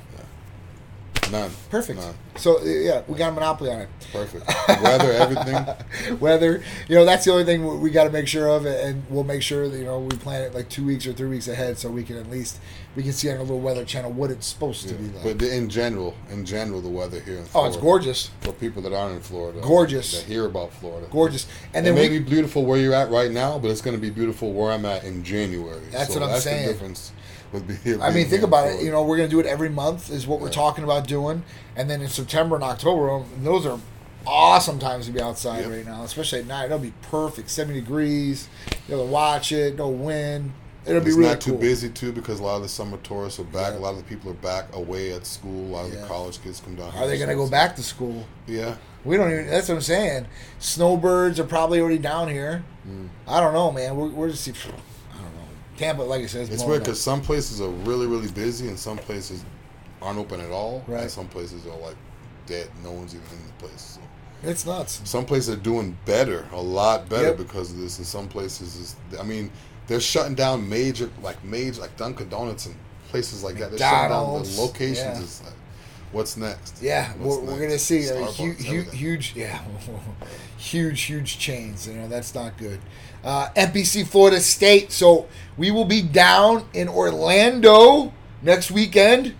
None. Perfect. None. So uh, yeah, we got a monopoly on it. Perfect. Weather, everything. Weather, you know, that's the only thing we got to make sure of, and we'll make sure that you know we plan it like two weeks or three weeks ahead, so we can at least we can see on a little weather channel what it's supposed to be like. But in general, in general, the weather here in oh, it's gorgeous, For people that aren't in Florida. Gorgeous. That hear about Florida. gorgeous, and it then may we, be beautiful where you're at right now, but it's going to be beautiful where I'm at in January. That's so what I'm that's saying. the difference being. I mean, think about it. You know, we're gonna do it every month. Is what we're talking about doing, and then in September and October, um, those are awesome times to be outside Yep. right now, especially at night. It'll be perfect, seventy degrees. You'll be watch it. No wind. It'll be it's really not too cool. busy too because a lot of the summer tourists are back. Yeah. A lot of the people are back away at school. A lot of Yeah. the college kids come down. Are they gonna go back to school? Yeah. We don't even. That's what I'm saying. Snowbirds are probably already down here. Mm. I don't know, man. We're, we're just. I don't know. Tampa, like I said, it's, It's weird because some places are really, really busy, and some places aren't open at all, Right. and some places are like dead. No one's even in the place. So it's nuts. some places are doing better, a lot better Yep. because of this, and some places is. I mean, they're shutting down major, like major, like Dunkin' Donuts and places like that. They're shutting down the locations. yeah. It's like, what's next? Yeah, What's we're, we're gonna see a Starbucks, huge, huge, huge, yeah, huge, huge chains. You know that's not good. Uh, NPC Florida State. So we will be down in Orlando next weekend.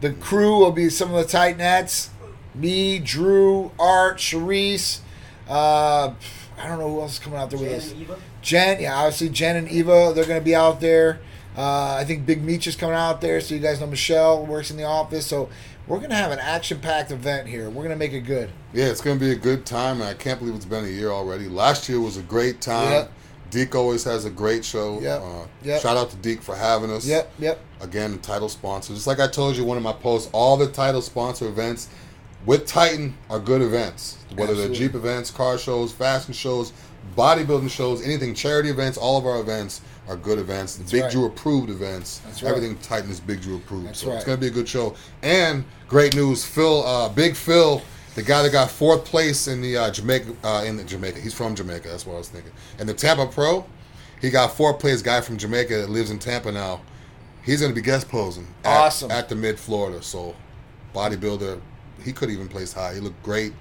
The crew will be some of the tight Titanettes. Me, Drew, Art, Sharice. Uh, I don't know who else is coming out there with Jen us. and Eva? Jen, yeah, obviously Jen and Eva, they're going to be out there. Uh, I think Big Meech is coming out there, so you guys know Michelle works in the office. So we're gonna have an action-packed event here. We're gonna make it good. Yeah, it's going to be a good time. and I can't believe it's been a year already. Last year was a great time. Yep. Deke always has a great show. Yep. Uh, Yep. Shout out to Deke for having us. Yep, yep. Again, title sponsor. Just like I told you one of my posts, all the title sponsor events with Titan are good events. Whether Absolutely. they're Jeep events, car shows, fashion shows, bodybuilding shows, anything, charity events, all of our events are good events. Big right. Drew approved events. That's right. Everything Titan is Big Drew approved. That's so it's going to be a good show. And great news, Phil, uh, Big Phil, the guy that got fourth place in the uh, Jamaica, uh, in the Jamaica. He's from Jamaica. That's what I was thinking. And the Tampa Pro, he got fourth place guy from Jamaica that lives in Tampa now. He's going to be guest posing. At, Awesome. At the Mid Florida. So, bodybuilder, he could even place high. He looked great.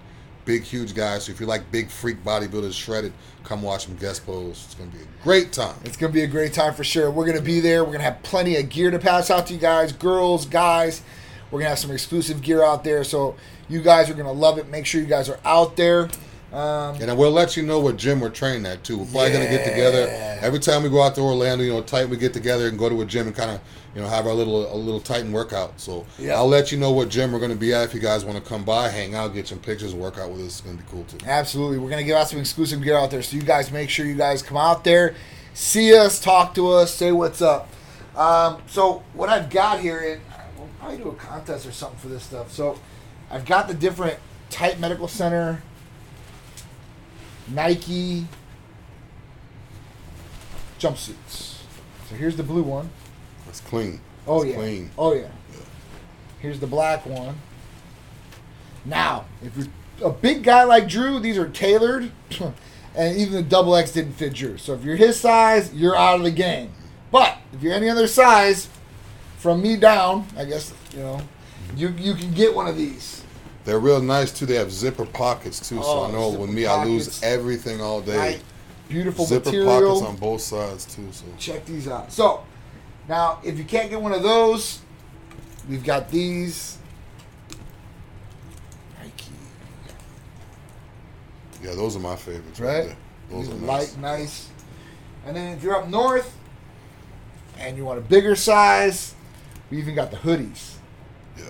Big, huge guy. So if you like big freak bodybuilders shredded, come watch him guest pose. It's going to be a great time. It's gonna be a great time for sure. We're gonna be there. We're gonna have plenty of gear to pass out to you guys, girls, guys. We're gonna have some exclusive gear out there, so you guys are gonna love it. Make sure you guys are out there. Um, And we'll let you know what gym we're training at too. We're probably gonna get together every time we go out to Orlando. You know, Titan we get together and go to a gym and kind of you know have our little a little Titan workout. So Yeah. I'll let you know what gym we're gonna be at if you guys want to come by, hang out, get some pictures, work out with us. It's gonna be cool too. Absolutely. We're going to give out some exclusive gear out there. So you guys make sure you guys come out there, see us, talk to us, say what's up. Um, so what I've got here, and we'll probably do a contest or something for this stuff. So I've got the different Titan Medical Center, Nike jumpsuits. So here's the blue one. It's clean. Oh It's yeah. clean. Oh yeah. Here's the black one. Now, if you're a big guy like Drew, these are tailored, and even the double X didn't fit Drew. So if you're his size, you're out of the game. But if you're any other size, from me down, I guess you know, you you can get one of these. They're real nice too. They have zipper pockets too. so Oh, I know with me, I lose everything all day. Right? Beautiful Zipper material. pockets on both sides too. So check these out. So, now if you can't get one of those, we've got these. Nike. yeah, those are my favorites. Right. right? there. Those These are are nice. light, nice. And then if you're up north and you want a bigger size, we even got the hoodies. Yeah.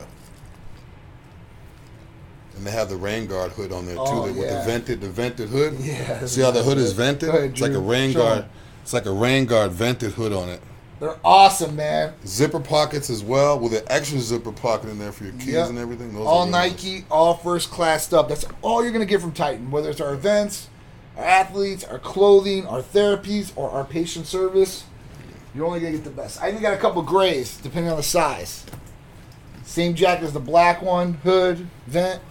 And they have the rain guard hood on there too. Oh, the- with the vented, the vented hood. Yeah, See how the hood is vented? ahead, it's like a rain Show guard. It's like a rain guard vented hood on it. They're awesome, man. Zipper pockets as well, with an extra zipper pocket in there for your keys Yep. and everything. Those all Nike, all first class stuff. That's all you're gonna get from Titan, whether it's our events, our athletes, our clothing, our therapies, or our patient service. You're only gonna get the best. I even got a couple grays, depending on the size. Same jacket as the black one, hood, vent.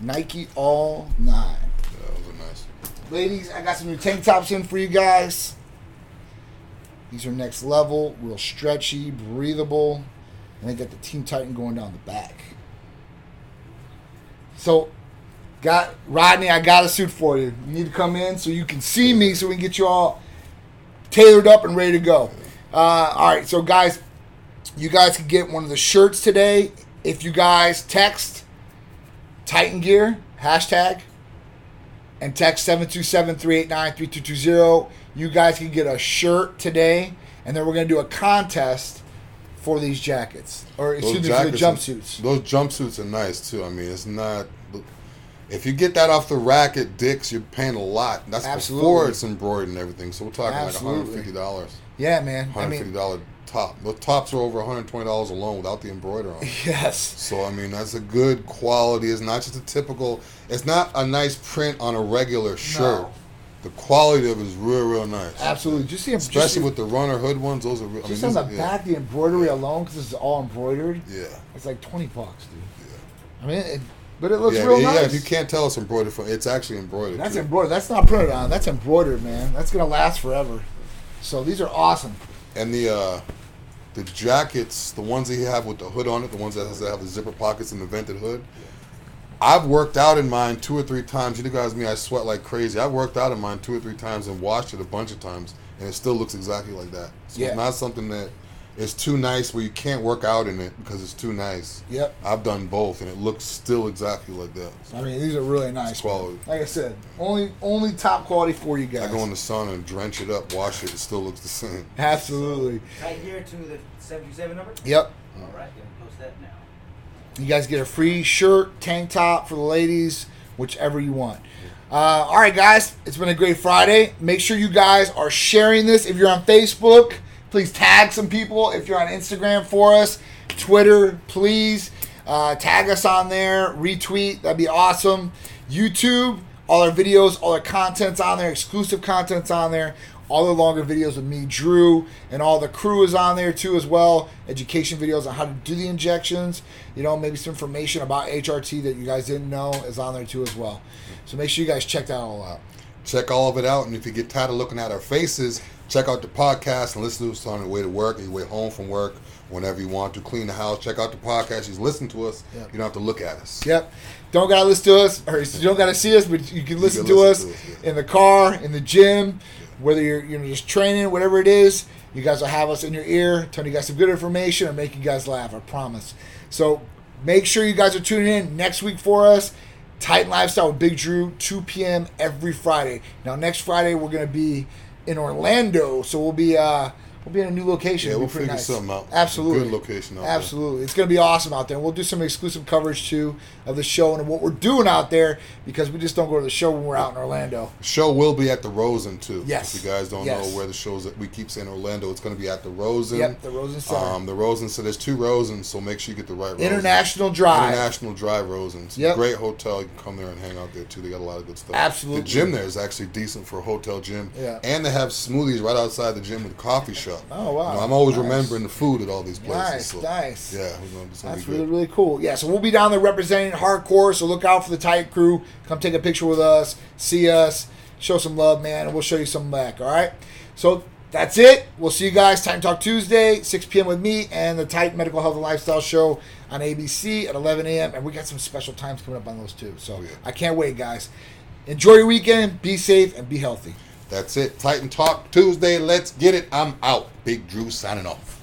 Nike all nine. Yeah, those are nice. Ladies, I got some new tank tops in for you guys. These are next level, real stretchy, breathable, and they got the Team Titan going down the back. So, got Rodney, I got a suit for you. You need to come in so you can see me, so we can get you all tailored up and ready to go. Uh, all right, so guys, you guys can get one of the shirts today if you guys text Titan Gear hashtag and text 727-389-3220. You guys can get a shirt today, and then we're going to do a contest for these jackets. Or, excuse me, for the jumpsuits. those jumpsuits are nice too. I mean, it's not. If you get that off the rack at Dick's, you're paying a lot. That's Absolutely. before it's embroidered and everything. So we're talking Absolutely. like $150. Yeah, man. $150 mean, top. The tops are over $120 alone without the embroidery on. it. yes. So I mean, that's a good quality. It's not just a typical. It's not a nice print on a regular shirt. No. The quality of it is real, real nice. Absolutely. Just see, Especially just, with the runner hood ones, those are. Real, I mean, just on the back, the embroidery alone, because it's all embroidered, Yeah. it's like 20 bucks, dude. Yeah. I mean, it, but it looks Yeah, real yeah, nice. Yeah, if you can't tell it's embroidered, from, it's actually embroidered. That's too. embroidered. That's not printed on. That's embroidered, man. That's gonna last forever. So these are awesome. And the uh, the jackets, the ones that you have with the hood on it, the ones that, has, that have the zipper pockets and the vented hood. I've worked out in mine two or three times. You guys, me, I sweat like crazy. I've worked out in mine two or three times and washed it a bunch of times, and it still looks exactly like that. So Yeah. it's not something that it's too nice where you can't work out in it because it's too nice. Yep. I've done both, and it looks still exactly like that. I mean, these are really nice. quality. Like I said, only only top quality for you guys. I go in the sun and drench it up, wash it, it still looks the same. Absolutely. Right here to the 77 number? Yep. All right, gonna post that now. You guys get a free shirt, tank top for the ladies, whichever you want. Uh, all right, guys, it's been a great Friday. Make sure you guys are sharing this. If you're on Facebook, please tag some people. If you're on Instagram for us, Twitter, please uh, tag us on there, retweet. That'd be awesome. YouTube, all our videos, all our content's on there, exclusive content's on there. All the longer videos with me, Drew, and all the crew is on there too as well. Education videos on how to do the injections. You know, maybe some information about HRT that you guys didn't know is on there too as well. So make sure you guys check that all out. Check all of it out, and if you get tired of looking at our faces, check out the podcast and listen to us on your way to work, or your way home from work, whenever you want to. Clean the house, check out the podcast. You listen to us. Yep. You don't have to look at us. Yep. Don't gotta listen to us, or you don't gotta see us, but you can listen, can to, listen us to us, yeah. in the car, in the gym, whether you're you know just training, whatever it is. You guys will have us in your ear, telling you guys some good information, and make you guys laugh. I promise. So make sure you guys are tuning in next week for us. Titan Lifestyle with Big Drew, 2 p.m. every Friday. Now next Friday we're gonna be in Orlando, so we'll be uh we'll be in a new location. Yeah, we'll figure nice. something out. Absolutely, Good location out there. Absolutely, it's gonna be awesome out there. We'll do some exclusive coverage too of the show and what we're doing out there because we just don't go to the show when we're out in Orlando. The show will be at the Rosen too. Yes. If you guys don't Yes. know where the show's at, we keep saying Orlando. It's going to be at the Rosen. Yep, the Rosen Center. Um, the Rosen. So there's two Rosens. So make sure you get the right Rosen. International Drive. International Drive Rosens. Yep. Great hotel. You can come there and hang out there too. They got a lot of good stuff. Absolutely. The gym there is actually decent for a hotel gym. Yeah. And they have smoothies right outside the gym with a coffee shop. Oh, wow. You know, I'm always Nice. remembering the food at all these places. Nice, so, nice. Yeah, we're gonna, it's gonna That's really good. really cool. Yeah, so we'll be down there representing hardcore. So look out for the tight crew. Come take a picture with us, see us, show some love, man, and we'll show you some back. All right. So that's it. We'll see you guys. Titan Talk Tuesday, 6 p.m. with me and the Titan Medical Health and Lifestyle Show on ABC at 11 a.m. And we got some special times coming up on those too. So yeah. I can't wait, guys. Enjoy your weekend. Be safe and be healthy. That's it. Titan Talk Tuesday. Let's get it. I'm out. Big Drew signing off.